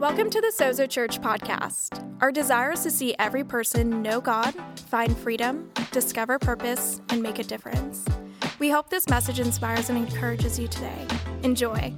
Welcome to the Sozo Church podcast. Our desire is to see every person know God, find freedom, discover purpose, and make a difference. We hope this message inspires and encourages you today. Enjoy.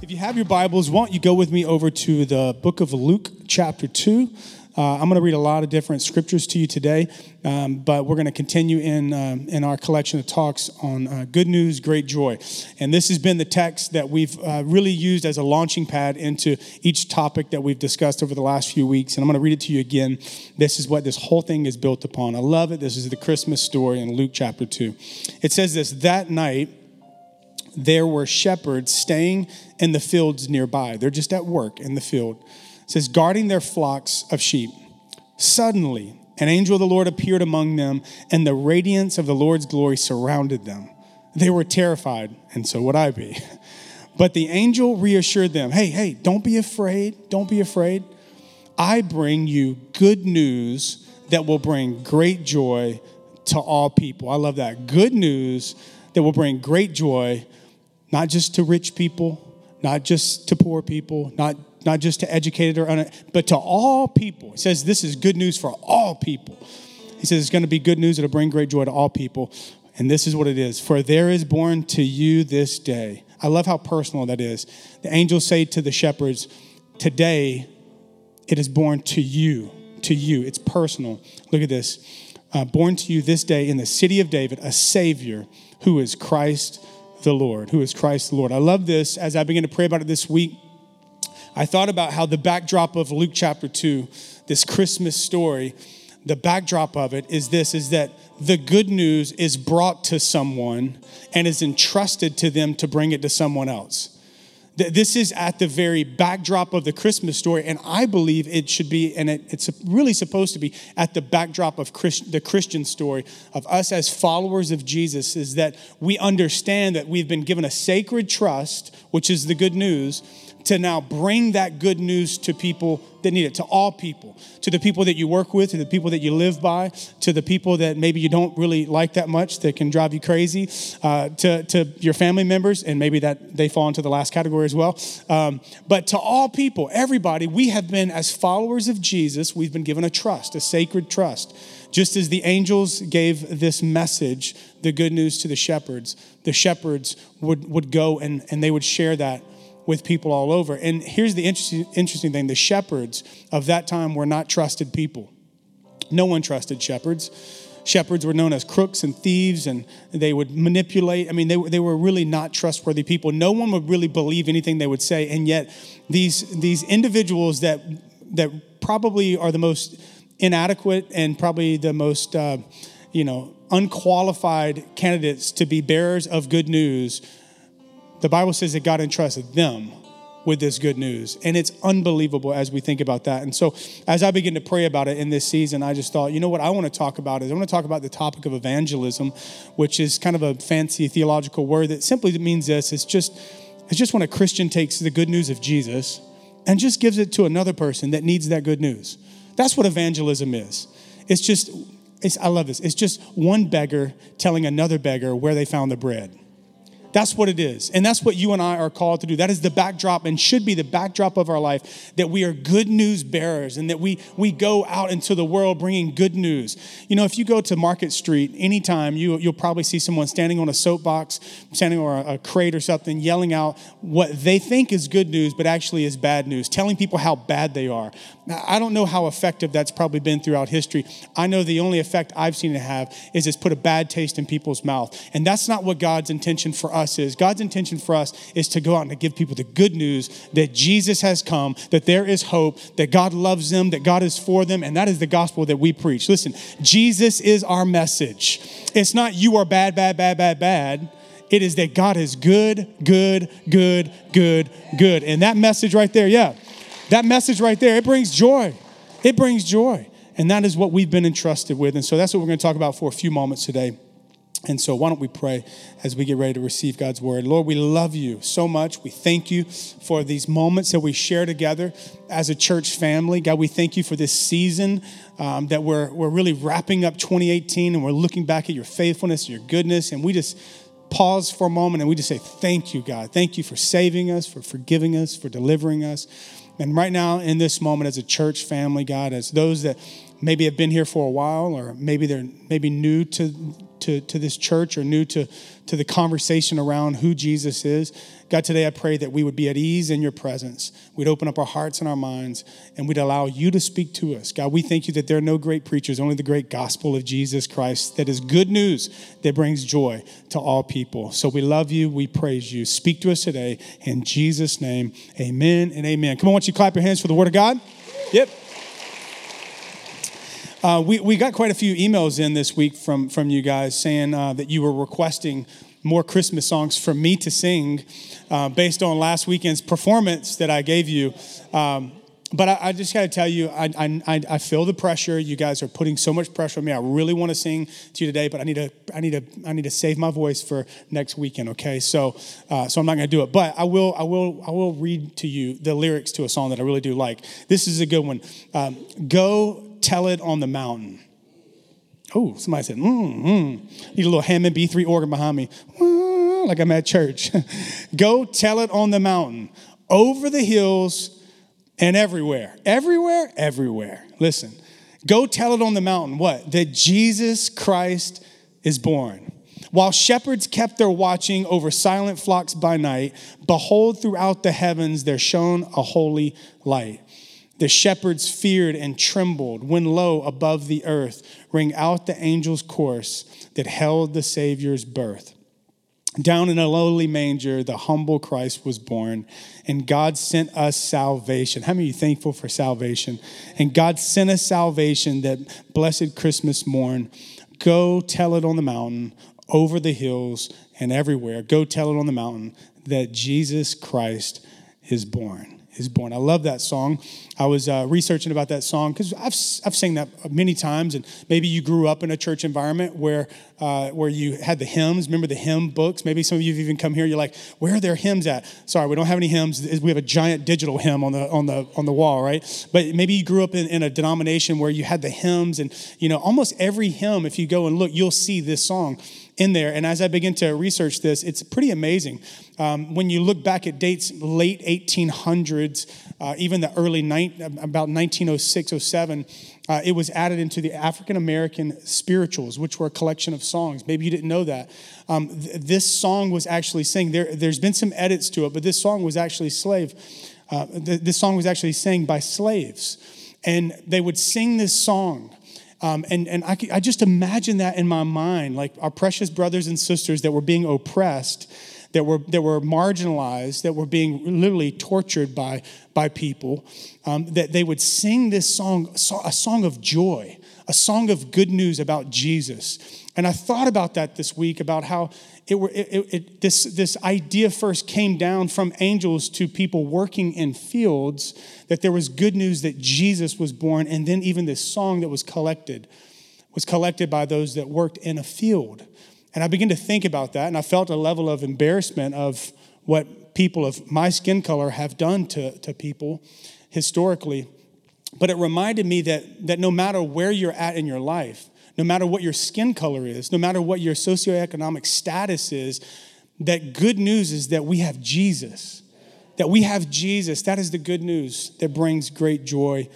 If you have your Bibles, why don't you go with me over to the book of Luke, chapter 2. Uh, I'm going to read a lot of different scriptures to you today, um, but we're going to continue in, um, in our collection of talks on uh, good news, great joy. And this has been the text that we've uh, really used as a launching pad into each topic that we've discussed over the last few weeks. And I'm going to read it to you again. This is what this whole thing is built upon. I love it. This is the Christmas story in Luke chapter 2. It says this That night, there were shepherds staying in the fields nearby. They're just at work in the field says, guarding their flocks of sheep. Suddenly, an angel of the Lord appeared among them, and the radiance of the Lord's glory surrounded them. They were terrified, and so would I be. But the angel reassured them hey, hey, don't be afraid. Don't be afraid. I bring you good news that will bring great joy to all people. I love that. Good news that will bring great joy, not just to rich people, not just to poor people, not not just to educated or un, but to all people. He says this is good news for all people. He says it's going to be good news that'll bring great joy to all people. And this is what it is. For there is born to you this day. I love how personal that is. The angels say to the shepherds, Today it is born to you. To you. It's personal. Look at this. Uh, born to you this day in the city of David, a Savior who is Christ the Lord. Who is Christ the Lord. I love this as I begin to pray about it this week. I thought about how the backdrop of Luke chapter 2, this Christmas story, the backdrop of it is this is that the good news is brought to someone and is entrusted to them to bring it to someone else. This is at the very backdrop of the Christmas story, and I believe it should be, and it, it's really supposed to be at the backdrop of Christ, the Christian story of us as followers of Jesus. Is that we understand that we've been given a sacred trust, which is the good news, to now bring that good news to people that need it, to all people, to the people that you work with, to the people that you live by, to the people that maybe you don't really like that much that can drive you crazy, uh, to, to your family members, and maybe that they fall into the last category as well. Um, but to all people, everybody, we have been, as followers of Jesus, we've been given a trust, a sacred trust. Just as the angels gave this message, the good news to the shepherds, the shepherds would, would go and, and they would share that with people all over. And here's the interesting, interesting thing the shepherds of that time were not trusted people. No one trusted shepherds. Shepherds were known as crooks and thieves, and they would manipulate. I mean, they, they were really not trustworthy people. No one would really believe anything they would say. And yet, these, these individuals that, that probably are the most inadequate and probably the most, uh, you know, unqualified candidates to be bearers of good news the Bible says that God entrusted them with this good news. And it's unbelievable as we think about that. And so, as I begin to pray about it in this season, I just thought, you know what I want to talk about is I want to talk about the topic of evangelism, which is kind of a fancy theological word that simply means this it's just, it's just when a Christian takes the good news of Jesus and just gives it to another person that needs that good news. That's what evangelism is. It's just, it's, I love this. It's just one beggar telling another beggar where they found the bread. That's what it is. And that's what you and I are called to do. That is the backdrop and should be the backdrop of our life that we are good news bearers and that we, we go out into the world bringing good news. You know, if you go to Market Street anytime, you, you'll probably see someone standing on a soapbox, standing on a, a crate or something, yelling out what they think is good news, but actually is bad news, telling people how bad they are. Now, I don't know how effective that's probably been throughout history. I know the only effect I've seen it have is it's put a bad taste in people's mouth. And that's not what God's intention for us is God's intention for us is to go out and to give people the good news that Jesus has come, that there is hope, that God loves them, that God is for them, and that is the gospel that we preach. Listen, Jesus is our message. It's not you are bad, bad, bad, bad, bad. It is that God is good, good, good, good, good. And that message right there, yeah, that message right there, it brings joy. It brings joy. And that is what we've been entrusted with. And so that's what we're going to talk about for a few moments today. And so, why don't we pray as we get ready to receive God's word? Lord, we love you so much. We thank you for these moments that we share together as a church family. God, we thank you for this season um, that we're, we're really wrapping up 2018 and we're looking back at your faithfulness, your goodness, and we just pause for a moment and we just say, Thank you, God. Thank you for saving us, for forgiving us, for delivering us. And right now, in this moment, as a church family, God, as those that maybe have been here for a while, or maybe they're maybe new to, to, to this church or new to, to the conversation around who Jesus is. God, today I pray that we would be at ease in your presence. We'd open up our hearts and our minds, and we'd allow you to speak to us. God, we thank you that there are no great preachers, only the great gospel of Jesus Christ that is good news that brings joy to all people. So we love you. We praise you. Speak to us today. In Jesus' name, amen and amen. Come on, why don't you clap your hands for the word of God? Yep. Uh, we, we got quite a few emails in this week from, from you guys saying uh, that you were requesting more Christmas songs for me to sing uh, based on last weekend's performance that I gave you. Um, but I, I just got to tell you, I, I, I feel the pressure. You guys are putting so much pressure on me. I really want to sing to you today, but I need to, I need to, I need to save my voice for next weekend. Okay, so, uh, so I'm not going to do it. But I will, I will, I will read to you the lyrics to a song that I really do like. This is a good one. Um, Go tell it on the mountain. Oh, somebody said, mm, mm. Need a little Hammond B3 organ behind me. Like I'm at church. Go tell it on the mountain, over the hills, and everywhere. Everywhere, everywhere. Listen, go tell it on the mountain what? That Jesus Christ is born. While shepherds kept their watching over silent flocks by night, behold, throughout the heavens there shone a holy light. The shepherds feared and trembled when lo, above the earth rang out the angel's chorus that held the Savior's birth. Down in a lowly manger, the humble Christ was born, and God sent us salvation. How many are you thankful for salvation? And God sent us salvation that blessed Christmas morn. Go tell it on the mountain, over the hills, and everywhere. Go tell it on the mountain that Jesus Christ is born is born. I love that song. I was uh, researching about that song because I've, I've sang that many times, and maybe you grew up in a church environment where uh, where you had the hymns. Remember the hymn books? Maybe some of you have even come here. You're like, where are their hymns at? Sorry, we don't have any hymns. We have a giant digital hymn on the on the on the wall, right? But maybe you grew up in, in a denomination where you had the hymns, and you know almost every hymn. If you go and look, you'll see this song in there. And as I begin to research this, it's pretty amazing. Um, when you look back at dates, late 1800s, uh, even the early night, about 1906, 07, uh, it was added into the African American spirituals, which were a collection of songs. Maybe you didn't know that. Um, th- this song was actually sang. There, there's been some edits to it, but this song was actually slave. Uh, th- this song was actually sang by slaves, and they would sing this song um, and and I, I just imagine that in my mind, like our precious brothers and sisters that were being oppressed, that were, that were marginalized, that were being literally tortured by, by people, um, that they would sing this song, a song of joy, a song of good news about Jesus. And I thought about that this week about how it it, it, this this idea first came down from angels to people working in fields that there was good news that Jesus was born, and then even this song that was collected was collected by those that worked in a field. And I began to think about that, and I felt a level of embarrassment of what people of my skin color have done to, to people historically. But it reminded me that, that no matter where you're at in your life, no matter what your skin color is, no matter what your socioeconomic status is, that good news is that we have Jesus. That we have Jesus. That is the good news that brings great joy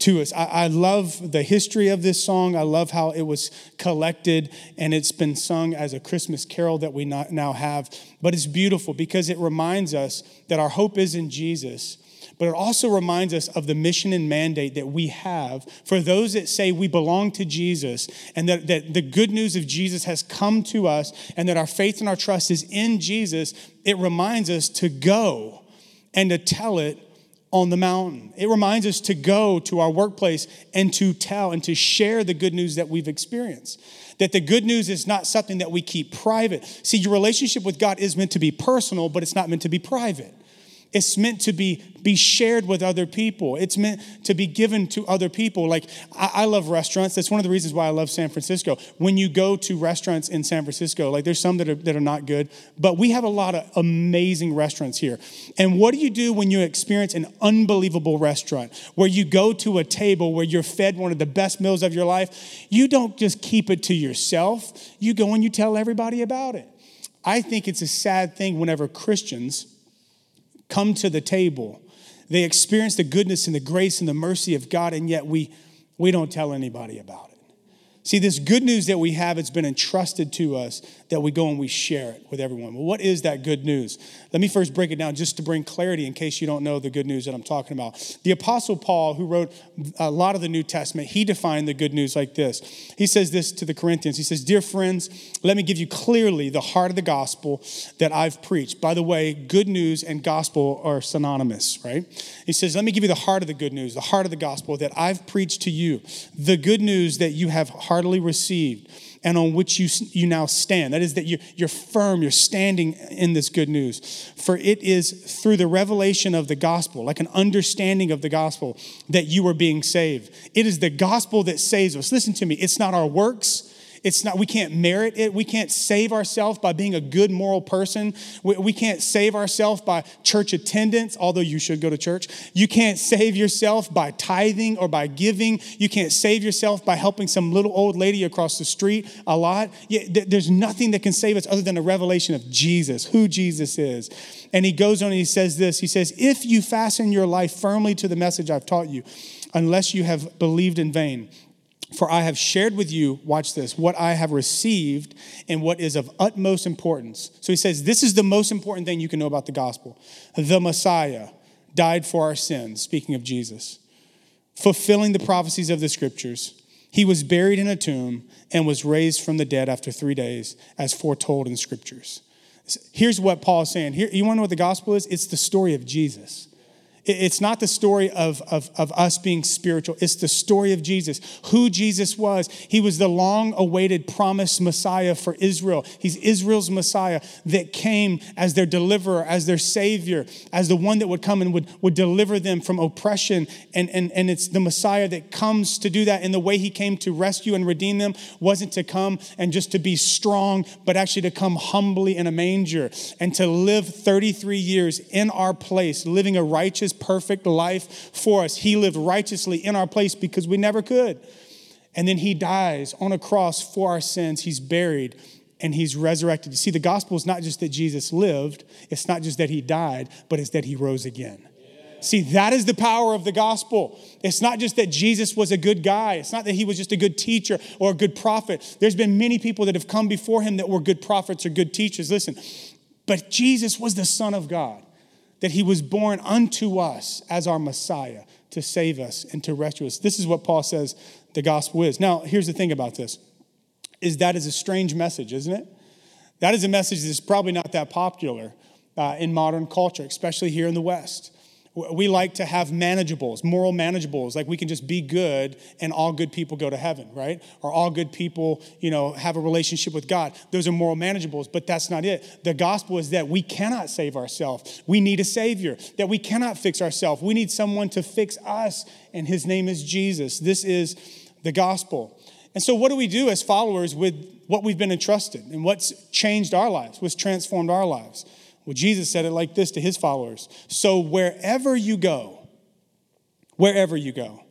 to us. I, I, love the history of this song. I love how it was collected and it's been sung as a Christmas carol that we now have. But it's beautiful because it reminds us that our hope is in Jesus but it also reminds us of the mission and mandate that we have for those that say we belong to Jesus and that, that the good news of Jesus has come to us and that our faith and our trust is in Jesus. It reminds us to go and to tell it on the mountain. It reminds us to go to our workplace and to tell and to share the good news that we've experienced. That the good news is not something that we keep private. See, your relationship with God is meant to be personal, but it's not meant to be private. It's meant to be, be shared with other people. It's meant to be given to other people. Like, I, I, love restaurants. That's one of the reasons why I love San Francisco. When you go to restaurants in San Francisco, like, there's some that are, that are not good, but we have a lot of amazing restaurants here. And what do you do when you experience an unbelievable restaurant where you go to a table where you're fed one of the best meals of your life? You don't just keep it to yourself, you go and you tell everybody about it. I think it's a sad thing whenever Christians come to the table, they experience the goodness and the grace and the mercy of God, and yet we, we don't tell anybody about it. See, this good news that we have, it's been entrusted to us that we go and we share it with everyone. Well, what is that good news? Let me first break it down just to bring clarity in case you don't know the good news that I'm talking about. The Apostle Paul, who wrote a lot of the New Testament, he defined the good news like this. He says this to the Corinthians He says, Dear friends, let me give you clearly the heart of the gospel that I've preached. By the way, good news and gospel are synonymous, right? He says, Let me give you the heart of the good news, the heart of the gospel that I've preached to you, the good news that you have heartily received and on which you, you now stand. That is, that you're, you're firm, you're standing in this good news. For it is through the revelation of the gospel, like an understanding of the gospel, that you are being saved. It is the gospel that saves us. Listen to me, it's not our works. It's not, we can't merit it. We can't save ourselves by being a good moral person. We, we can't save ourselves by church attendance, although you should go to church. You can't save yourself by tithing or by giving. You can't save yourself by helping some little old lady across the street a lot. Yeah, there's nothing that can save us other than a revelation of Jesus, who Jesus is. And he goes on and he says this He says, If you fasten your life firmly to the message I've taught you, unless you have believed in vain, for I have shared with you, watch this, what I have received and what is of utmost importance. So he says, This is the most important thing you can know about the gospel. The Messiah died for our sins, speaking of Jesus, fulfilling the prophecies of the scriptures. He was buried in a tomb and was raised from the dead after three days, as foretold in scriptures. Here's what Paul is saying. Here, you want to know what the gospel is? It's the story of Jesus. It's not the story of, of, of us being spiritual. It's the story of Jesus, who Jesus was. He was the long awaited promised Messiah for Israel. He's Israel's Messiah that came as their deliverer, as their savior, as the one that would come and would, would deliver them from oppression. And, and, and it's the Messiah that comes to do that. And the way he came to rescue and redeem them wasn't to come and just to be strong, but actually to come humbly in a manger and to live 33 years in our place, living a righteous, perfect life for us. He lived righteously in our place because we never could. And then he dies on a cross for our sins. He's buried and he's resurrected. You see, the gospel is not just that Jesus lived, it's not just that he died, but it's that he rose again. See, that is the power of the gospel. It's not just that Jesus was a good guy. It's not that he was just a good teacher or a good prophet. There's been many people that have come before him that were good prophets or good teachers. Listen, but Jesus was the Son of God that he was born unto us as our Messiah to save us and to rescue us. This is what Paul says the gospel is. Now, here's the thing about this is that is a strange message, isn't it? That is a message that's probably not that popular uh, in modern culture, especially here in the West we like to have manageables, moral manageables, like we can just be good and all good people go to heaven, right? Or all good people, you know, have a relationship with God. Those are moral manageables, but that's not it. The gospel is that we cannot save ourselves. We need a savior, that we cannot fix ourselves. We need someone to fix us, and his name is Jesus. This is the gospel. And so, what do we do as followers with what we've been entrusted and what's changed our lives, what's transformed our lives? Well, Jesus said it like this to his followers So wherever you go, wherever you go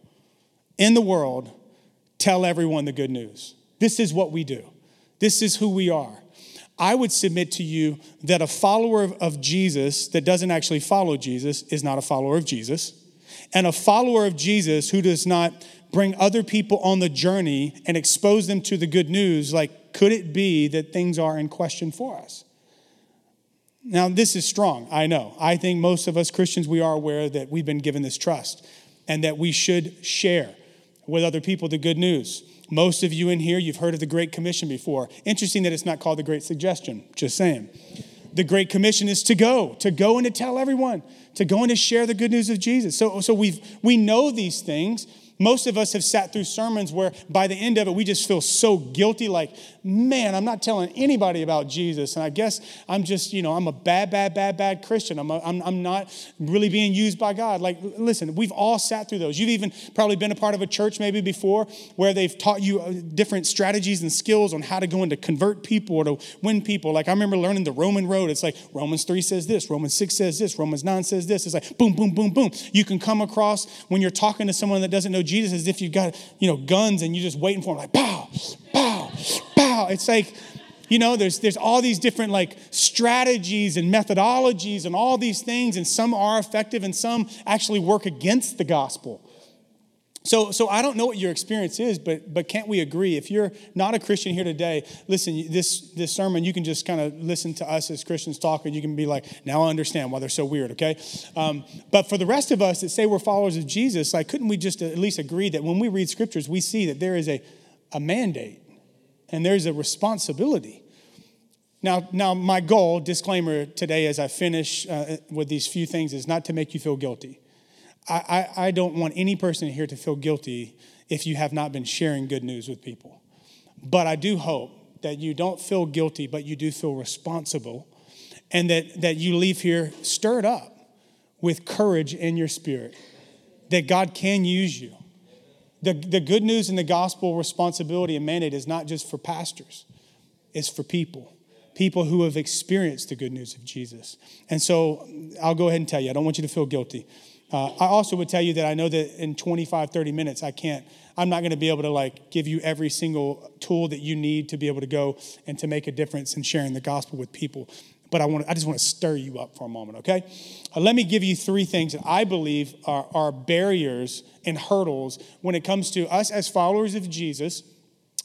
in the world, tell everyone the good news. This is what we do, this is who we are. I would submit to you that a follower of Jesus that doesn't actually follow Jesus is not a follower of Jesus. And a follower of Jesus who does not bring other people on the journey and expose them to the good news, like, could it be that things are in question for us? Now, this is strong, I know. I think most of us Christians, we are aware that we've been given this trust and that we should share with other people the good news. Most of you in here, you've heard of the Great Commission before. Interesting that it's not called the Great Suggestion, just saying. The Great Commission is to go, to go and to tell everyone, to go and to share the good news of Jesus. So, so we we know these things, most of us have sat through sermons where by the end of it, we just feel so guilty like, man, I'm not telling anybody about Jesus. And I guess I'm just, you know, I'm a bad, bad, bad, bad Christian. I'm, a, I'm, I'm not really being used by God. Like, listen, we've all sat through those. You've even probably been a part of a church maybe before where they've taught you uh, different strategies and skills on how to go into convert people or to win people. Like, I remember learning the Roman road. It's like Romans 3 says this, Romans 6 says this, Romans 9 says this. It's like boom, boom, boom, boom. You can come across when you're talking to someone that doesn't know Jesus as if you've got, you know, guns and you're just waiting for them, like, pow, pow, pow. It's like, You know, there's, there's all these different like strategies and methodologies and all these things, and some are effective and some actually work against the gospel. So, so I don't know what your experience is, but, but can't we agree? If you're not a Christian here today, listen, this, this sermon, you can just kind of listen to us as Christians talk, and you can be like, now I understand why they're so weird, okay? Um, but for the rest of us that say we're followers of Jesus, like, couldn't we just at least agree that when we read scriptures, we see that there is a, a mandate and there's a responsibility. Now, now, my goal, disclaimer today as I finish uh, with these few things, is not to make you feel guilty. I, I, I don't want any person here to feel guilty if you have not been sharing good news with people. But I do hope that you don't feel guilty, but you do feel responsible, and that, that you leave here stirred up with courage in your spirit, that God can use you. The, the good news and the gospel responsibility and mandate is not just for pastors, it's for people. People who have experienced the good news of Jesus. And so I'll go ahead and tell you, I don't want you to feel guilty. Uh, I also would tell you that I know that in 25, 30 minutes, I can't, I'm not going to be able to like give you every single tool that you need to be able to go and to make a difference in sharing the gospel with people. But I want, I just want to stir you up for a moment, okay? Uh, let me give you three things that I believe are, are barriers and hurdles when it comes to us as followers of Jesus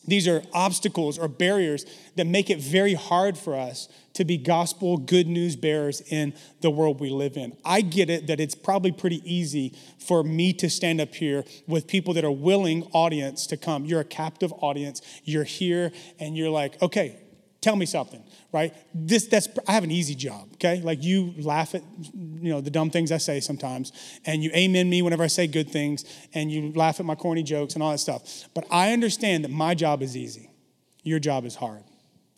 these are obstacles or barriers that make it very hard for us to be gospel good news bearers in the world we live in. I get it that it's probably pretty easy for me to stand up here with people that are willing audience to come. You're a captive audience. You're here and you're like, okay, tell me something right? This that's i have an easy job okay? Like you laugh at you know the dumb things i say sometimes and you amen me whenever i say good things and you laugh at my corny jokes and all that stuff. But i understand that my job is easy. Your job is hard.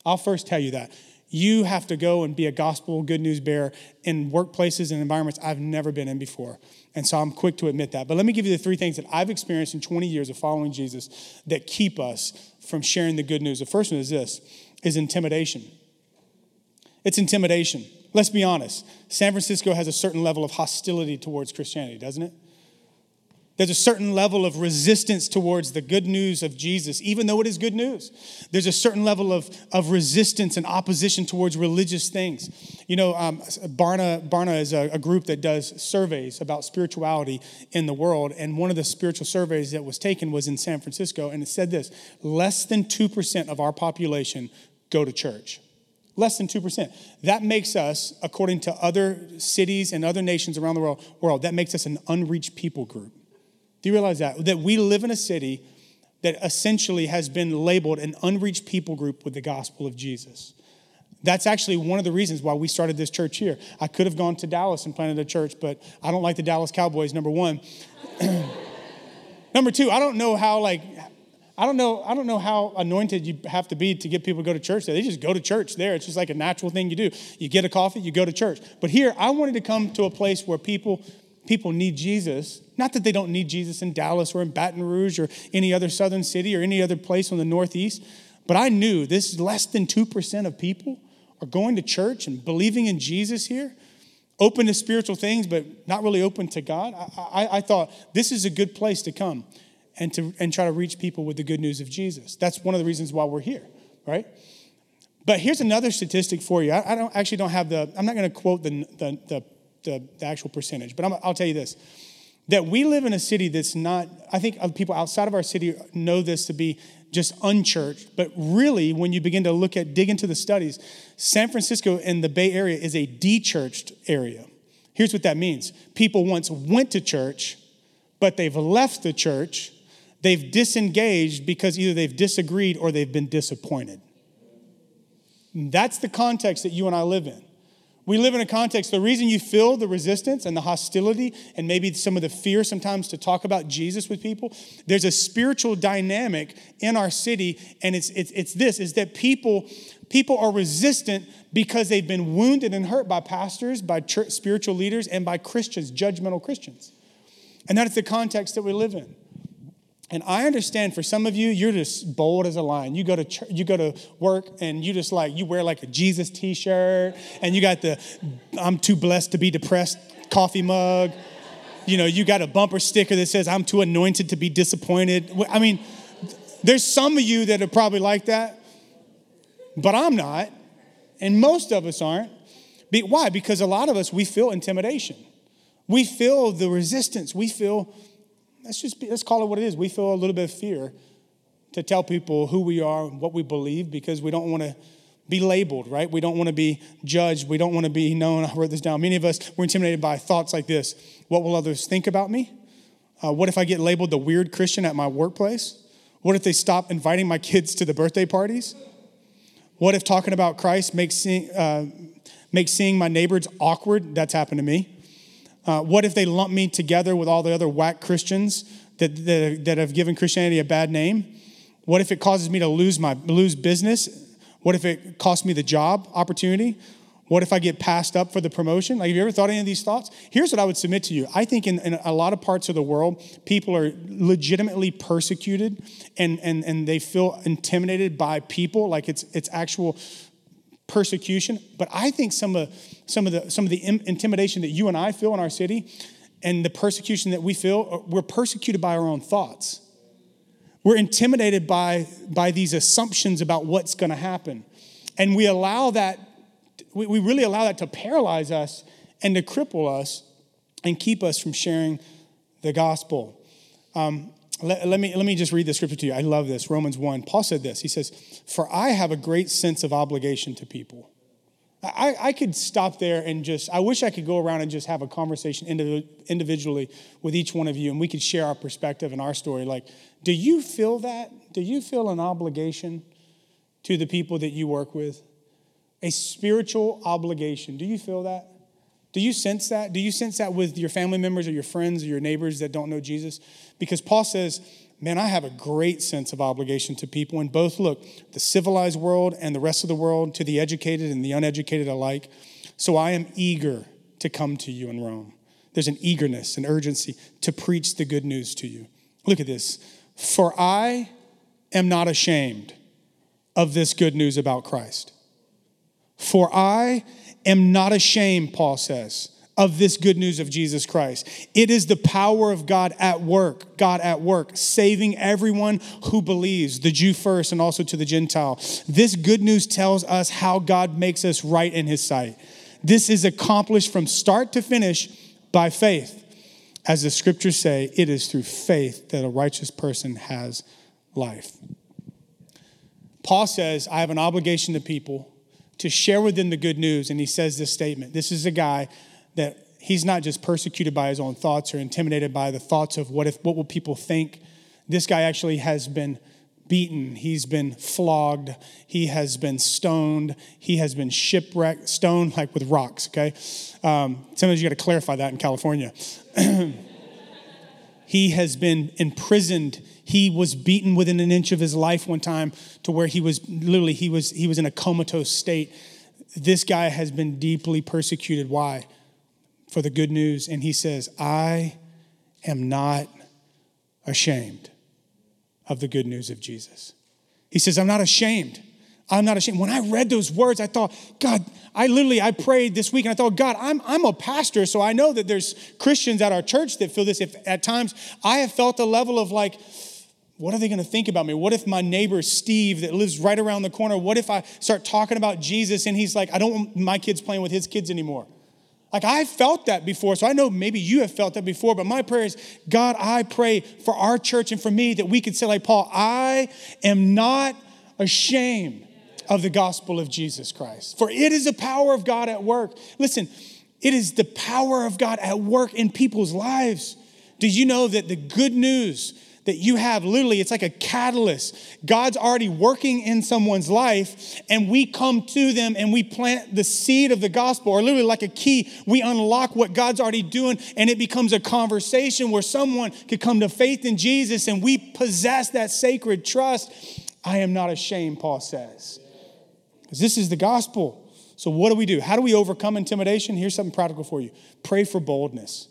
I'll first tell you that. You have to go and be a gospel good news bearer in workplaces and environments i've never been in before. And so i'm quick to admit that. But let me give you the three things that i've experienced in 20 years of following jesus that keep us from sharing the good news. The first one is this is intimidation. It's intimidation. Let's be honest. San Francisco has a certain level of hostility towards Christianity, doesn't it? There's a certain level of resistance towards the good news of Jesus, even though it is good news. There's a certain level of, of resistance and opposition towards religious things. You know, um, Barna, Barna is a, a group that does surveys about spirituality in the world. And one of the spiritual surveys that was taken was in San Francisco. And it said this less than 2% of our population go to church. Less than 2%. That makes us, according to other cities and other nations around the world, world, that makes us an unreached people group. Do you realize that? That we live in a city that essentially has been labeled an unreached people group with the gospel of Jesus. That's actually one of the reasons why we started this church here. I could have gone to Dallas and planted a church, but I don't like the Dallas Cowboys, number one. number two, I don't know how, like, I don't know, I don't know how anointed you have to be to get people to go to church there. They just go to church there. It's just like a natural thing you do. You get a coffee, you go to church. But here, I wanted to come to a place where people people need Jesus. Not that they don't need Jesus in Dallas or in Baton Rouge or any other southern city or any other place on the northeast, but I knew this is less than 2% of people are going to church and believing in Jesus here open to spiritual things, but not really open to God. I, I, I, thought this is a good place to come and to and try to reach people with the good news of Jesus. That's one of the reasons why we're here, right? But here's another statistic for you. I, I don't actually don't have the. I'm not going to quote the, the the, the the actual percentage, but i will tell you this: that we live in a city that's not. I think people outside of our city know this to be just unchurched, but really, when you begin to look at dig into the studies, San Francisco and the Bay Area is a de-churched area. Here's what that means: people once went to church, but they've left the church They've disengaged because either they've disagreed or they've been disappointed. That's the context that you and I live in. We live in a context, the reason you feel the resistance and the hostility and maybe some of the fear sometimes to talk about Jesus with people, there's a spiritual dynamic in our city, and it's, it's, it's this, is that people, people are resistant because they've been wounded and hurt by pastors, by church, spiritual leaders, and by Christians, judgmental Christians. And that's the context that we live in. And I understand for some of you, you're just bold as a lion. You go to you go to work and you just like you wear like a Jesus t-shirt and you got the I'm too blessed to be depressed coffee mug. You know, you got a bumper sticker that says I'm too anointed to be disappointed. I mean, there's some of you that are probably like that. but I'm not. And most of us aren't. Why? Because a lot of us, we feel intimidation. We feel the resistance. We feel, let's just be, let's call it what it is. We feel a little bit of fear to tell people who we are, and what we believe, because we don't want to be labeled, right? We don't want to be judged. We don't want to be known. I wrote this down. Many of us were intimidated by thoughts like this What will others think about me? Uh, what if I get labeled the weird Christian at my workplace? What if they stop inviting my kids to the birthday parties? What if talking about Christ makes uh, makes seeing my neighbors awkward? That's happened to me. Uh, what if they lump me together with all the other whack Christians that, that, that have given Christianity a bad name? What if it causes me to lose my lose business what if it costs me the job opportunity? What if I get passed up for the promotion? Like, have you ever thought any of these thoughts? Here's what I would submit to you. I think in, in, a lot of parts of the world, people are legitimately persecuted and, and, and they feel intimidated by people, like it's, it's actual persecution. But I think some of, some of the, some of the intimidation that you and I feel in our city and the persecution that we feel, uh, we're persecuted by our own thoughts. We're intimidated by, by these assumptions about what's going to happen. And we allow that, we, we really allow that to paralyze us and to cripple us and keep us from sharing the gospel. Um, let, let, me, let me just read the scripture to you. I love this. Romans 1. Paul said this. He says, For I have a great sense of obligation to people. I, I could stop there and just, I wish I could go around and just have a conversation individually with each one of you and we could share our perspective and our story. Like, do you feel that? Do you feel an obligation to the people that you work with? A spiritual obligation. Do you feel that? Do you sense that? Do you sense that with your family members or your friends or your neighbors that don't know Jesus? Because Paul says, man, I have a great sense of obligation to people in both, look, the civilized world and the rest of the world, to the educated and the uneducated alike. So I am eager to come to you in Rome. There's an eagerness, an urgency to preach the good news to you. Look at this. For I am not ashamed of this good news about Christ. For I am not ashamed, Paul says, of this good news of Jesus Christ. It is the power of God at work, God at work, saving everyone who believes, the Jew first and also to the Gentile. This good news tells us how God makes us right in his sight. This is accomplished from start to finish by faith. As the scriptures say, it is through faith that a righteous person has life. Paul says, I have an obligation to people to share with them the good news. And he says this statement. This is a guy that he's not just persecuted by his own thoughts or intimidated by the thoughts of what if what will people think. This guy actually has been beaten, he's been flogged, he has been stoned, he has been shipwrecked, stoned like with rocks, okay? Um, sometimes you got to clarify that in California. he has been imprisoned. He was beaten within an inch of his life one time to where he was literally he was he was in a comatose state. This guy has been deeply persecuted. Why? For the good news. And he says, I am not ashamed of the good news of Jesus. He says, I'm not ashamed. I'm not ashamed. When I read those words, I thought, God, I literally, I prayed this week and I thought, God, I'm, I'm a pastor, so I know that there's Christians at our church that feel this. If at times I have felt a level of like, what are they going to think about me? What if my neighbor Steve that lives right around the corner, what if I start talking about Jesus and he's like, I don't want my kids playing with his kids anymore? Like I felt that before, so I know maybe you have felt that before, but my prayer is God, I pray for our church and for me that we could say, like Paul, I am not ashamed of the gospel of Jesus Christ, for it is the power of God at work. Listen, it is the power of God at work in people's lives. Did you know that the good news that you have literally, it's like a catalyst. God's already working in someone's life, and we come to them and we plant the seed of the gospel, or literally like a key, we unlock what God's already doing, and it becomes a conversation where someone could come to faith in Jesus and we possess that sacred trust. I am not ashamed, Paul says. Because this is the gospel. So, what do we do? How do we overcome intimidation? Here's something practical for you pray for boldness.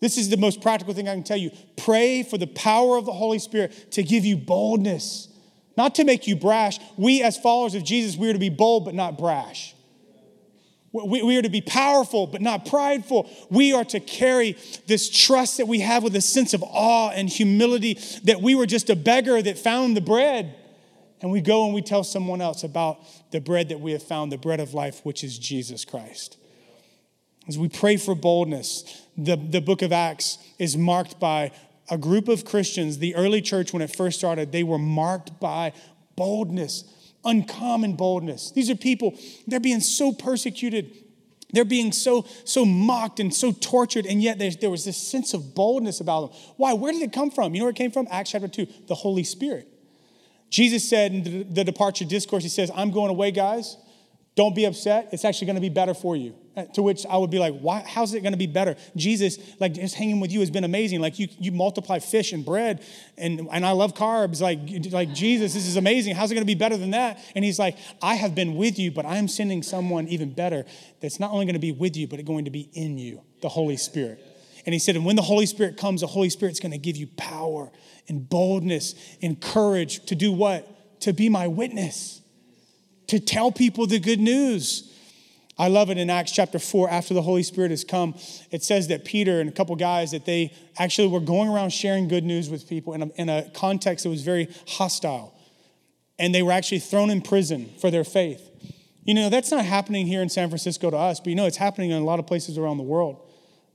This is the most practical thing I can tell you. Pray for the power of the Holy Spirit to give you boldness, not to make you brash. We, as followers of Jesus, we are to be bold but not brash. We, we are to be powerful but not prideful. We are to carry this trust that we have with a sense of awe and humility that we were just a beggar that found the bread and we go and we tell someone else about the bread that we have found, the bread of life, which is Jesus Christ. As we pray for boldness, the, the book of Acts is marked by a group of Christians. The early church, when it first started, they were marked by boldness, uncommon boldness. These are people, they're being so persecuted. They're being so, so mocked and so tortured, and yet there, there was this sense of boldness about them. Why? Where did it come from? You know where it came from? Acts chapter 2, the Holy Spirit. Jesus said in the departure discourse, He says, I'm going away, guys. Don't be upset. It's actually going to be better for you. Uh, to which I would be like, why, how's it going to be better? Jesus, like just hanging with you has been amazing. Like you, you multiply fish and bread, and, and I love carbs. Like, like Jesus, this is amazing. How's it going to be better than that? And he's like, I have been with you, but I am sending someone even better that's not only going to be with you, but going to be in you, the Holy Spirit. And he said, and when the Holy Spirit comes, the Holy Spirit's going to give you power and boldness and courage to do what? To be my witness to tell people the good news. I love it in Acts chapter 4, after the Holy Spirit has come, it says that Peter and a couple guys that they actually were going around sharing good news with people in a, in a context that was very hostile. And they were actually thrown in prison for their faith. You know, that's not happening here in San Francisco to us, but you know, it's happening in a lot of places around the world.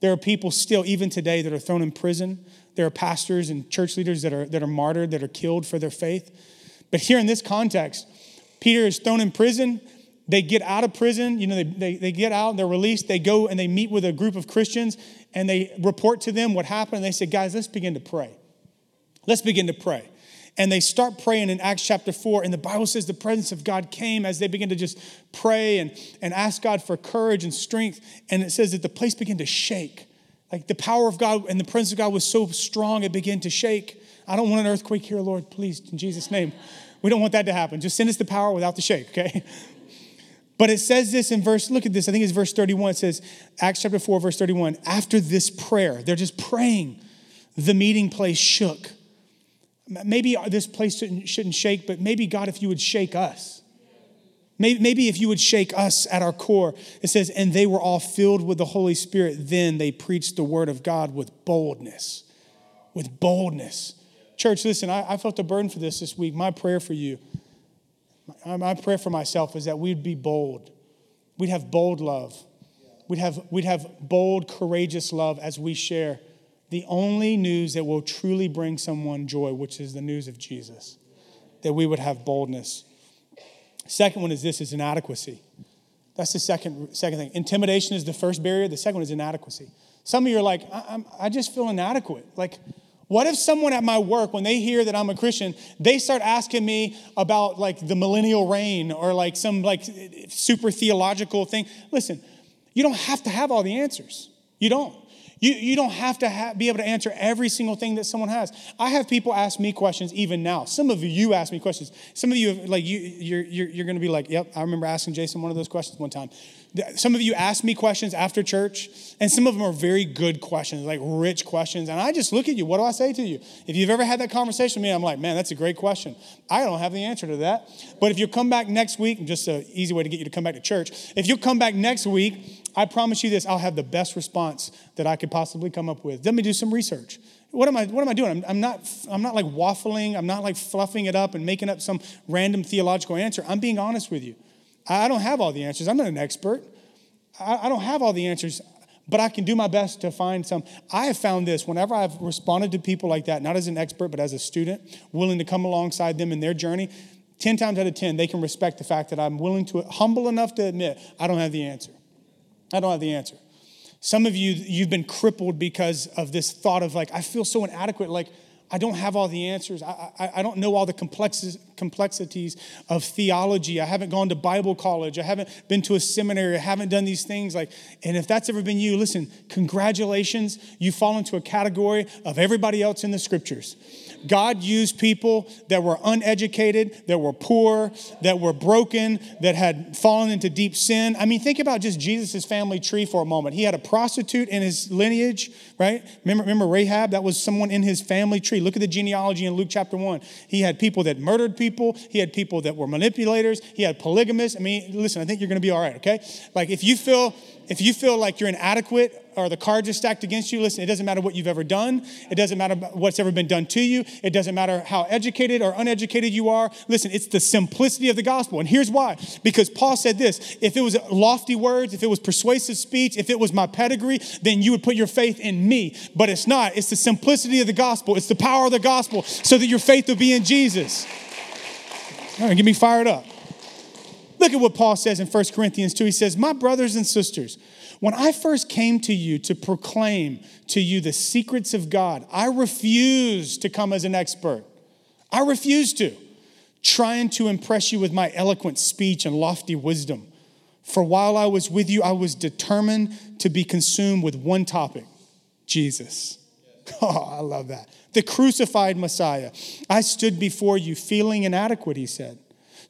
There are people still, even today, that are thrown in prison. There are pastors and church leaders that are, that are martyred, that are killed for their faith. But here in this context, Peter is thrown in prison. They get out of prison, you know, they, they, they get out, and they're released, they go and they meet with a group of Christians and they report to them what happened. And they say, guys, let's begin to pray. Let's begin to pray. And they start praying in Acts chapter 4. And the Bible says the presence of God came as they began to just pray and, and ask God for courage and strength. And it says that the place began to shake. Like the power of God and the presence of God was so strong, it began to shake. I don't want an earthquake here, Lord, please, in Jesus' name. We don't want that to happen. Just send us the power without the shake, okay? But it says this in verse, look at this, I think it's verse 31. It says, Acts chapter 4, verse 31. After this prayer, they're just praying, the meeting place shook. Maybe this place shouldn't, shake, but maybe God, if you would shake us. Maybe, maybe if you would shake us at our core. It says, and they were all filled with the Holy Spirit. Then they preached the word of God with boldness. With boldness. Church, listen, I, I felt a burden for this this week. My prayer for you, my, prayer for myself is that we'd be bold. We'd have bold love. We'd have, we'd have bold, courageous love as we share the only news that will truly bring someone joy, which is the news of Jesus. That we would have boldness. Second one is this is inadequacy. That's the second, second thing. Intimidation is the first barrier. The second one is inadequacy. Some of you are like, I, I just feel inadequate. Like, what if someone at my work, when they hear that I'm a Christian, they start asking me about like the millennial reign or like some like super theological thing? Listen, you don't have to have all the answers. You don't. You, you don't have to ha- be able to answer every single thing that someone has. I have people ask me questions even now. Some of you, ask me questions. Some of you, have, like you, you're, you're, you're going to be like, "Yep, I remember asking Jason one of those questions one time." Some of you ask me questions after church, and some of them are very good questions, like rich questions. And I just look at you. What do I say to you? If you've ever had that conversation with me, I'm like, man, that's a great question. I don't have the answer to that. But if you come back next week, just an easy way to get you to come back to church, if you come back next week, I promise you this, I'll have the best response that I could possibly come up with. Let me do some research. What am I, what am I doing? I'm, I'm, not, I'm not like waffling. I'm not like fluffing it up and making up some random theological answer. I'm being honest with you. I don't have all the answers. I'm not an expert. I, don't have all the answers, but I can do my best to find some. I have found this whenever I've responded to people like that, not as an expert, but as a student, willing to come alongside them in their journey, 10 times out of 10, they can respect the fact that I'm willing to, humble enough to admit, I don't have the answer. I don't have the answer. Some of you, you've been crippled because of this thought of like, I feel so inadequate. Like, I don't have all the answers. I, I, I, don't know all the complexities of theology. I haven't gone to Bible college. I haven't been to a seminary. I haven't done these things. Like, and if that's ever been you, listen, congratulations. You fall into a category of everybody else in the scriptures. God used people that were uneducated, that were poor, that were broken, that had fallen into deep sin. I mean, think about just Jesus' family tree for a moment. He had a prostitute in his lineage, right? Remember, remember Rahab? That was someone in his family tree. Look at the genealogy in Luke chapter 1. He had people that murdered people, he had people that were manipulators, he had polygamists. I mean, listen, I think you're going to be all right, okay? Like, if you feel If you feel like you're inadequate or the cards are stacked against you, listen, it doesn't matter what you've ever done. It doesn't matter what's ever been done to you. It doesn't matter how educated or uneducated you are. Listen, it's the simplicity of the gospel. And here's why. Because Paul said this if it was lofty words, if it was persuasive speech, if it was my pedigree, then you would put your faith in me. But it's not. It's the simplicity of the gospel, it's the power of the gospel so that your faith will be in Jesus. All right, get me fired up. Look at what Paul says in 1 Corinthians 2. He says, My brothers and sisters, when I first came to you to proclaim to you the secrets of God, I refused to come as an expert. I refused to, trying to impress you with my eloquent speech and lofty wisdom. For while I was with you, I was determined to be consumed with one topic Jesus. Oh, I love that. The crucified Messiah. I stood before you feeling inadequate, he said.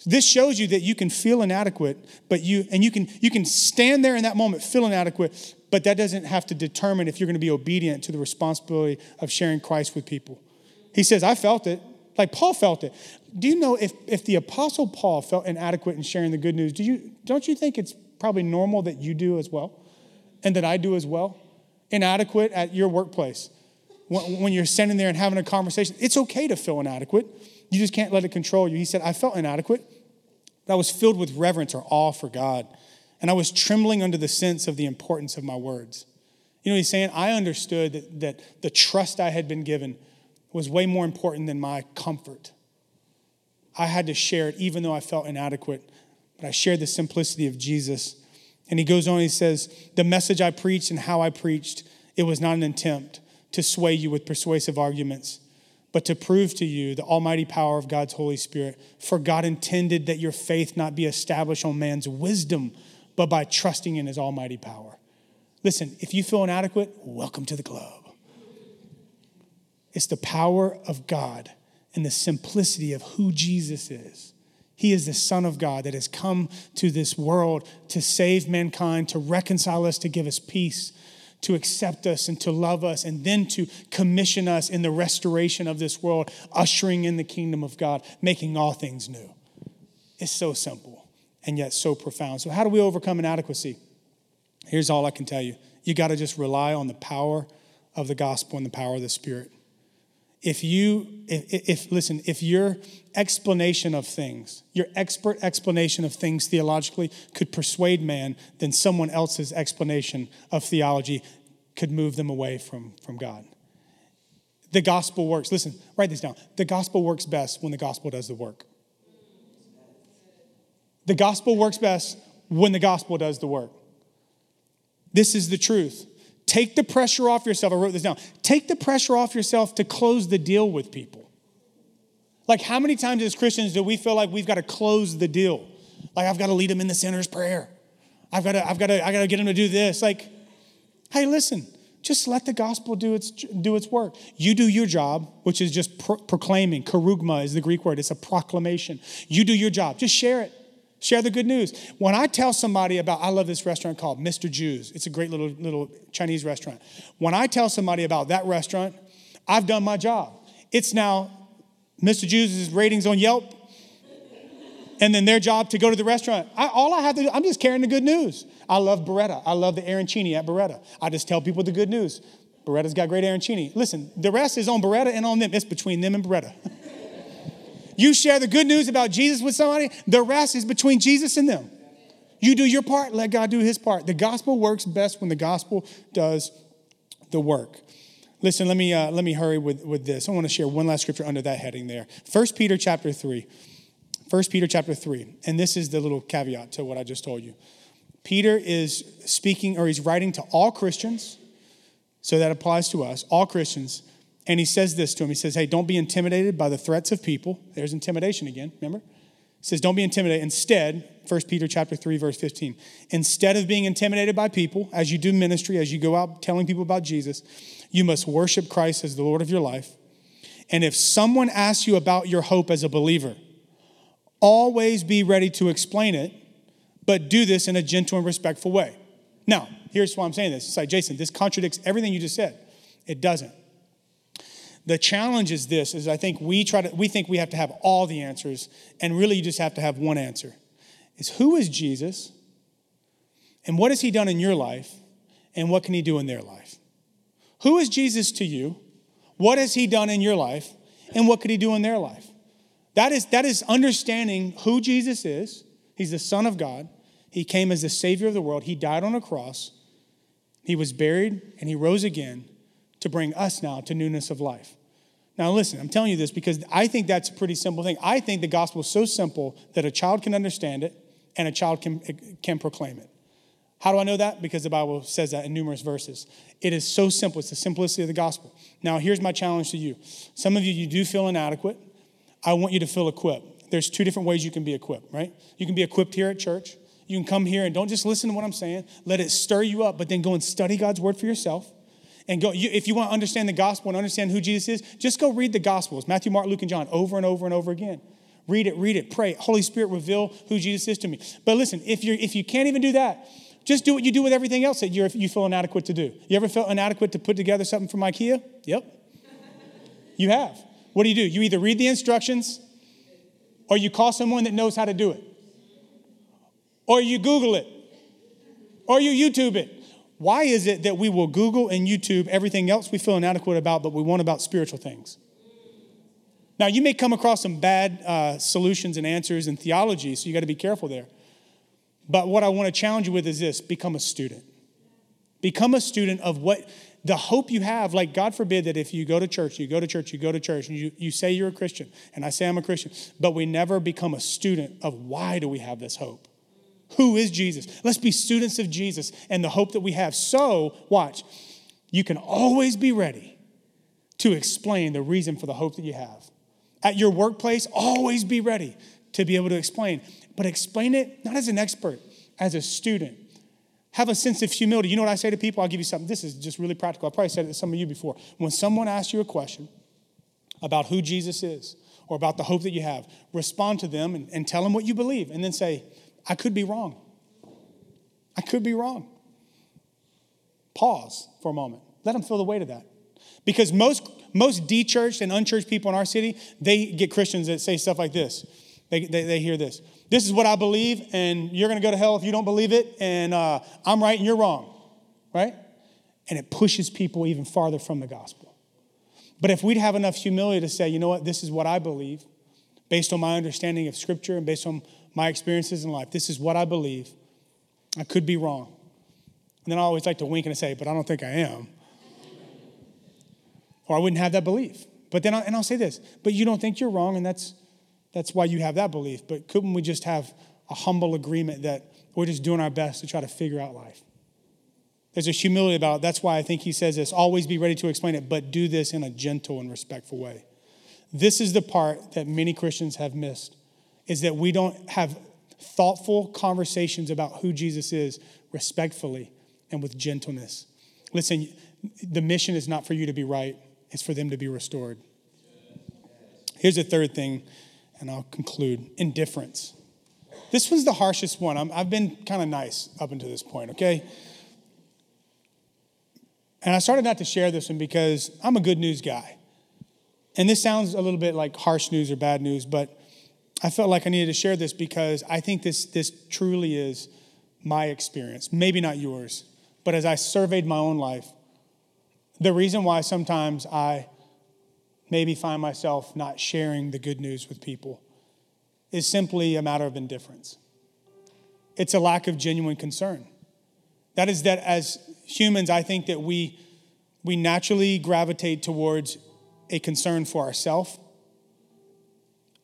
This shows you that you can feel inadequate, but you and you can you can stand there in that moment feel inadequate, but that doesn't have to determine if you're going to be obedient to the responsibility of sharing Christ with people. He says, I felt it. Like Paul felt it. Do you know if, if the apostle Paul felt inadequate in sharing the good news, do you don't you think it's probably normal that you do as well? And that I do as well? Inadequate at your workplace. When, when you're standing there and having a conversation, it's okay to feel inadequate. You just can't let it control you. He said, I felt inadequate, but I was filled with reverence or awe for God. And I was trembling under the sense of the importance of my words. You know he's saying? I understood that, that the trust I had been given was way more important than my comfort. I had to share it even though I felt inadequate, but I shared the simplicity of Jesus. And he goes on, he says, The message I preached and how I preached, it was not an attempt to sway you with persuasive arguments but to prove to you the almighty power of God's Holy Spirit. For God intended that your faith not be established on man's wisdom, but by trusting in his almighty power. Listen, if you feel inadequate, welcome to the club. It's the power of God and the simplicity of who Jesus is. He is the Son of God that has come to this world to save mankind, to reconcile us, to give us peace to accept us and to love us, and then to commission us in the restoration of this world, ushering in the kingdom of God, making all things new. It's so simple and yet so profound. So, how do we overcome inadequacy? Here's all I can tell you you got to just rely on the power of the gospel and the power of the Spirit. If you, if, if, listen, if your explanation of things, your expert explanation of things theologically could persuade man, then someone else's explanation of theology could move them away from, from God. The gospel works. Listen, write this down. The gospel works best when the gospel does the work. The gospel works best when the gospel does the work. This is the truth. Take the pressure off yourself. I wrote this down. Take the pressure off yourself to close the deal with people. Like, how many times as Christians do we feel like we've got to close the deal? Like, I've got to lead them in the sinner's prayer. I've got to, I've got to, I got to get them to do this. Like, hey, listen, just let the gospel do its, do its work. You do your job, which is just pro- proclaiming. Kerugma is the Greek word, it's a proclamation. You do your job, just share it. Share the good news. When I tell somebody about, I love this restaurant called Mr. Jiu's, It's a great little little Chinese restaurant. When I tell somebody about that restaurant, I've done my job. It's now Mr. Jiu's' ratings on Yelp, and then their job to go to the restaurant. I, all I have to do, I'm just carrying the good news. I love Beretta. I love the arancini at Beretta. I just tell people the good news. Beretta's got great arancini. Listen, the rest is on Beretta and on them. It's between them and Beretta. You share the good news about Jesus with somebody, the rest is between Jesus and them. You do your part, let God do his part. The gospel works best when the gospel does the work. Listen, let me, uh, let me hurry with, with this. I want to share one last scripture under that heading there. 1 Peter chapter 3. 1 Peter chapter 3. And this is the little caveat to what I just told you. Peter is speaking, or he's writing to all Christians, so that applies to us, all Christians. And he says this to him. He says, Hey, don't be intimidated by the threats of people. There's intimidation again, remember? He says, Don't be intimidated. Instead, 1 Peter chapter 3, verse 15. Instead of being intimidated by people, as you do ministry, as you go out telling people about Jesus, you must worship Christ as the Lord of your life. And if someone asks you about your hope as a believer, always be ready to explain it, but do this in a gentle and respectful way. Now, here's why I'm saying this. It's like, Jason, this contradicts everything you just said. It doesn't. The challenge is this is I think we try to we think we have to have all the answers and really you just have to have one answer. Is who is Jesus? And what has he done in your life? And what can he do in their life? Who is Jesus to you? What has he done in your life? And what could he do in their life? That is, that is understanding who Jesus is. He's the Son of God. He came as the Savior of the world. He died on a cross. He was buried and he rose again to bring us now to newness of life. Now, listen, I'm telling you this because I think that's a pretty simple thing. I think the gospel is so simple that a child can understand it and a child can, can proclaim it. How do I know that? Because the Bible says that in numerous verses. It is so simple. It's the simplicity of the gospel. Now, here's my challenge to you. Some of you, you do feel inadequate. I want you to feel equipped. There's two different ways you can be equipped, right? You can be equipped here at church. You can come here and don't just listen to what I'm saying. Let it stir you up, but then go and study God's word for yourself. And go, you, if you want to understand the gospel and understand who Jesus is, just go read the gospels Matthew, Mark, Luke, and John over and over and over again. Read it, read it, pray. Holy Spirit, reveal who Jesus is to me. But listen, if, you're, if you can't even do that, just do what you do with everything else that you you feel inadequate to do. You ever felt inadequate to put together something from IKEA? Yep. You have. What do you do? You either read the instructions or you call someone that knows how to do it. Or you Google it. Or you YouTube it. Why is it that we will Google and YouTube everything else we feel inadequate about, but we want about spiritual things? Now, you may come across some bad uh, solutions and answers and theology, so you got to be careful there. But what I want to challenge you with is this become a student. Become a student of what the hope you have. Like, God forbid that if you go to church, you go to church, you go to church, and you, you say you're a Christian, and I say I'm a Christian, but we never become a student of why do we have this hope? Who is Jesus? Let's be students of Jesus and the hope that we have. So, watch, you can always be ready to explain the reason for the hope that you have. At your workplace, always be ready to be able to explain, but explain it not as an expert, as a student. Have a sense of humility. You know what I say to people? I'll give you something. This is just really practical. I probably said it to some of you before. When someone asks you a question about who Jesus is or about the hope that you have, respond to them and, and tell them what you believe, and then say, I could be wrong. I could be wrong. Pause for a moment. Let them feel the weight of that. Because most, most de-churched and unchurched people in our city, they get Christians that say stuff like this. They, they, they hear this. This is what I believe, and you're going to go to hell if you don't believe it, and uh, I'm right and you're wrong, right? And it pushes people even farther from the gospel. But if we'd have enough humility to say, you know what, this is what I believe, based on my understanding of Scripture and based on my experiences in life. This is what I believe. I could be wrong. And then I always like to wink and say, but I don't think I am. Or I wouldn't have that belief. But then, I, and I'll say this, but you don't think you're wrong, and that's, that's why you have that belief. But couldn't we just have a humble agreement that we're just doing our best to try to figure out life? There's a humility about it. That's why I think he says this always be ready to explain it, but do this in a gentle and respectful way. This is the part that many Christians have missed is that we don't have thoughtful conversations about who Jesus is respectfully and with gentleness. Listen, the mission is not for you to be right, it's for them to be restored. Here's the third thing, and I'll conclude indifference. This was the harshest one. i have been kind of nice up until this point, okay? And I started not to share this one because I'm a good news guy. And this sounds a little bit like harsh news or bad news, but I felt like I needed to share this because I think this, this truly is my experience. Maybe not yours, but as I surveyed my own life, the reason why sometimes I maybe find myself not sharing the good news with people is simply a matter of indifference. It's a lack of genuine concern. That is that as humans, I think that we, we naturally gravitate towards a concern for ourselves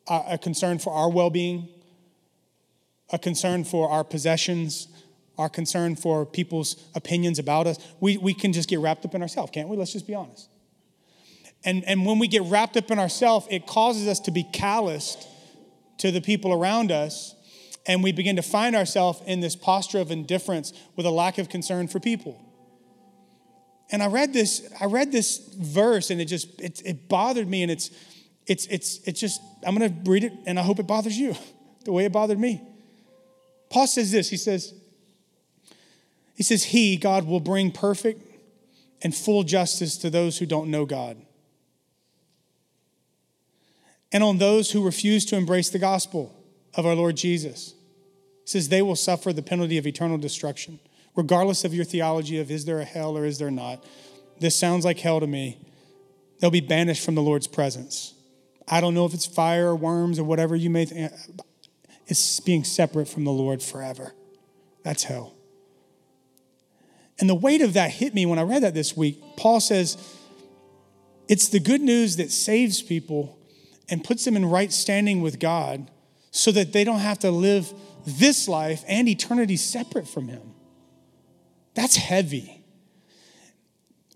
a concern for our well being, a concern for our possessions, our concern for people's opinions about us. We, we can just get wrapped up in ourselves, can't we? Let's just be honest. And, and when we get wrapped up in ourselves, it causes us to be calloused to the people around us, and we begin to find ourselves in this posture of indifference with a lack of concern for people. And I read this, I read this verse, and it just it, it bothered me, and it's it's, it's, it's just, I'm going to read it and I hope it bothers you the way it bothered me. Paul says this he says, he says, He, God, will bring perfect and full justice to those who don't know God. And on those who refuse to embrace the gospel of our Lord Jesus. He says, They will suffer the penalty of eternal destruction. regardless of your theology of is there a hell or is there not. This sounds like hell to me. They'll be banished from the Lord's presence. I don't know if it's fire or worms or whatever you may think. It's being separate from the Lord forever. That's hell. And the weight of that hit me when I read that this week. Paul says, it's the good news that saves people and puts them in right standing with God so that they don't have to live this life and eternity separate from Him. That's heavy.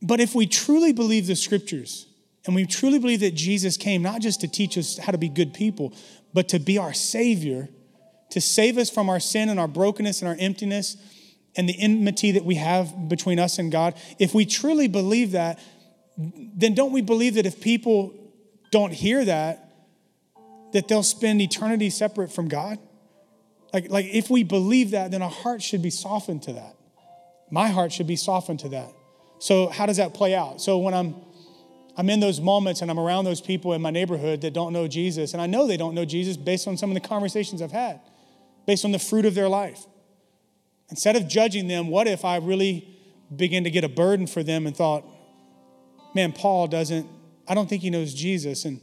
But if we truly believe the scriptures and we truly believe that Jesus came not just to teach us how to be good people, but to be our Savior, to save us from our sin and our brokenness and our emptiness and the enmity that we have between us and God, if we truly believe that, then don't we believe that if people don't hear that, that they'll spend eternity separate from God? Like, like if we believe that, then our heart should be softened to that. My heart should be softened to that. So how does that play out? So when I'm I'm in those moments and I'm around those people in my neighborhood that don't know Jesus, and I know they don't know Jesus based on some of the conversations I've had, based on the fruit of their life. Instead of judging them, what if I really begin to get a burden for them and thought, man, Paul doesn't, I don't think he knows Jesus. And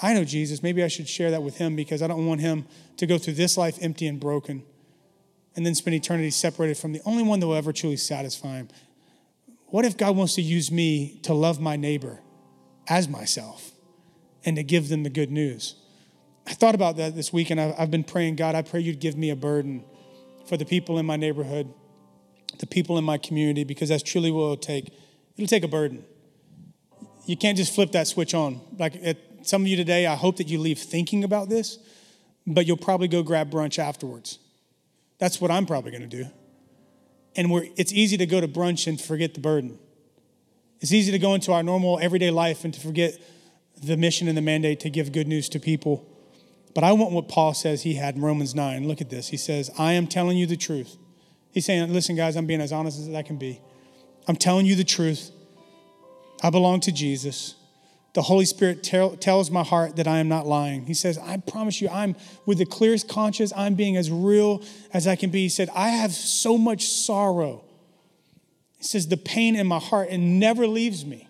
I know Jesus. Maybe I should share that with him because I don't want him to go through this life empty and broken and then spend eternity separated from the only one that will ever truly satisfy him. What if God wants to use me to love my neighbor as myself and to give them the good news? I thought about that this week and I've been praying, God, I pray you'd give me a burden for the people in my neighborhood, the people in my community, because that's truly what it'll take. It'll take a burden. You can't just flip that switch on. Like some of you today, I hope that you leave thinking about this, but you'll probably go grab brunch afterwards. That's what I'm probably going to do. And it's easy to go to brunch and forget the burden. It's easy to go into our normal everyday life and to forget the mission and the mandate to give good news to people. But I want what Paul says he had in Romans 9. Look at this. He says, I am telling you the truth. He's saying, Listen, guys, I'm being as honest as I can be. I'm telling you the truth. I belong to Jesus. The Holy Spirit tell, tells my heart that I am not lying. He says, I promise you, I'm with the clearest conscience, I'm being as real as I can be. He said, I have so much sorrow. He says, the pain in my heart, it never leaves me.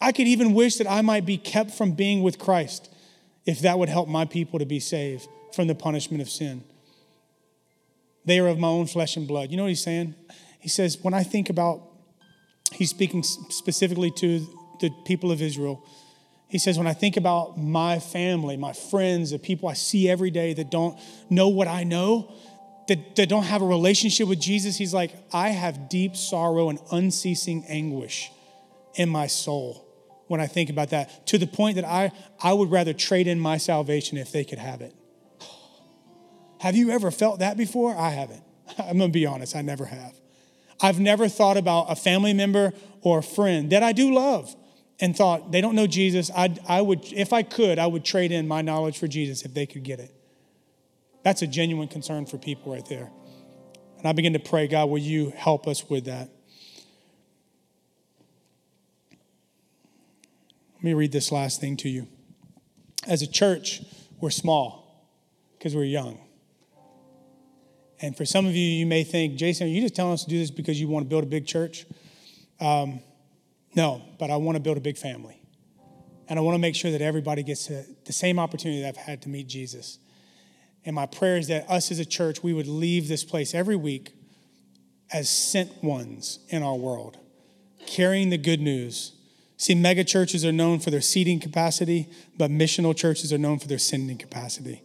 I could even wish that I might be kept from being with Christ if that would help my people to be saved from the punishment of sin. They are of my own flesh and blood. You know what he's saying? He says, when I think about, he's speaking specifically to the people of Israel. He says, when I think about my family, my friends, the people I see every day that don't know what I know, that, that don't have a relationship with Jesus, he's like, I have deep sorrow and unceasing anguish in my soul when I think about that, to the point that I, I would rather trade in my salvation if they could have it. Have you ever felt that before? I haven't. I'm gonna be honest, I never have. I've never thought about a family member or a friend that I do love and thought they don't know Jesus. I, I would, if I could, I would trade in my knowledge for Jesus if they could get it. That's a genuine concern for people right there. And I begin to pray, God, will you help us with that? Let me read this last thing to you. As a church, we're small because we're young. And for some of you, you may think, Jason, are you just telling us to do this because you want to build a big church? Um, no, but I want to build a big family. And I want to make sure that everybody gets to, the same opportunity that I've had to meet Jesus. And my prayer is that us as a church, we would leave this place every week as sent ones in our world, carrying the good news See, mega churches are known for their seating capacity, but missional churches are known for their sending capacity.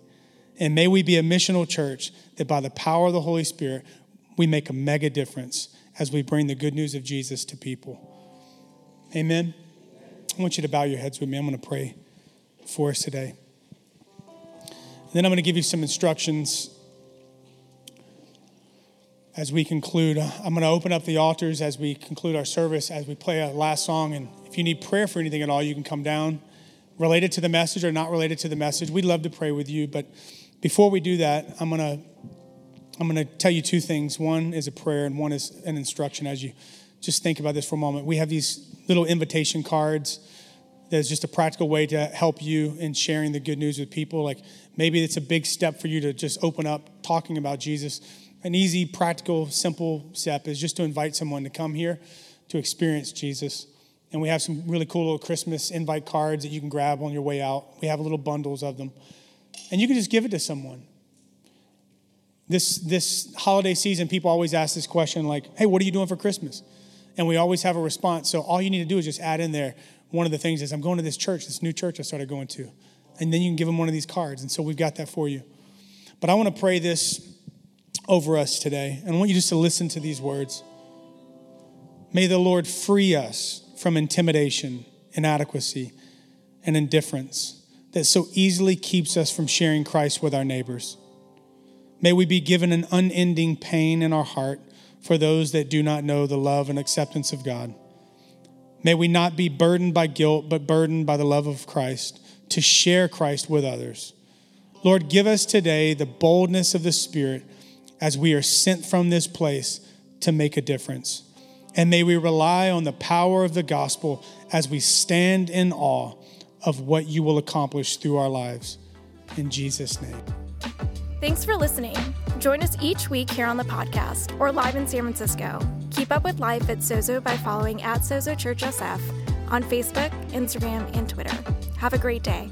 And may we be a missional church that by the power of the Holy Spirit, we make a mega difference as we bring the good news of Jesus to people. Amen. I want you to bow your heads with me. I'm going to pray for us today. Then I'm going to give you some instructions as we conclude. Uh, I'm going to open up the altars as we conclude our service, as we play a last song. And if you need prayer for anything at all, you can come down related to the message or not related to the message. We'd love to pray with you. But before we do that, I'm going to. I'm going to tell you two things. One is a prayer, and one is an instruction as you just think about this for a moment. We have these little invitation cards. There's just a practical way to help you in sharing the good news with people. Like maybe it's a big step for you to just open up talking about Jesus an easy, practical, simple step is just to invite someone to come here to experience Jesus. And we have some really cool little Christmas invite cards that you can grab on your way out. We have little bundles of them. And you can just give it to someone. This, this holiday season, people always ask this question like, hey, what are you doing for Christmas? And we always have a response. So all you need to do is just add in there one of the things is I'm going to this church, this new church I started going to. And then you can give them one of these cards. And so we've got that for you. But I want to pray this over us today. And I want you just to listen to these words. May the Lord free us from intimidation, inadequacy, and indifference that so easily keeps us from sharing Christ with our neighbors. May we be given an unending pain in our heart for those that do not know the love and acceptance of God. May we not be burdened by guilt, but burdened by the love of Christ to share Christ with others. Lord, give us today the boldness of the Spirit as we are sent from this place to make a difference. And may we rely on the power of the gospel as we stand in awe of what you will accomplish through our lives. In Jesus' name. Thanks for listening. Join us each week here on the podcast or live in San Francisco. Keep up with life at Sozo by following at Sozo Church SF on Facebook, Instagram, and Twitter. Have a great day.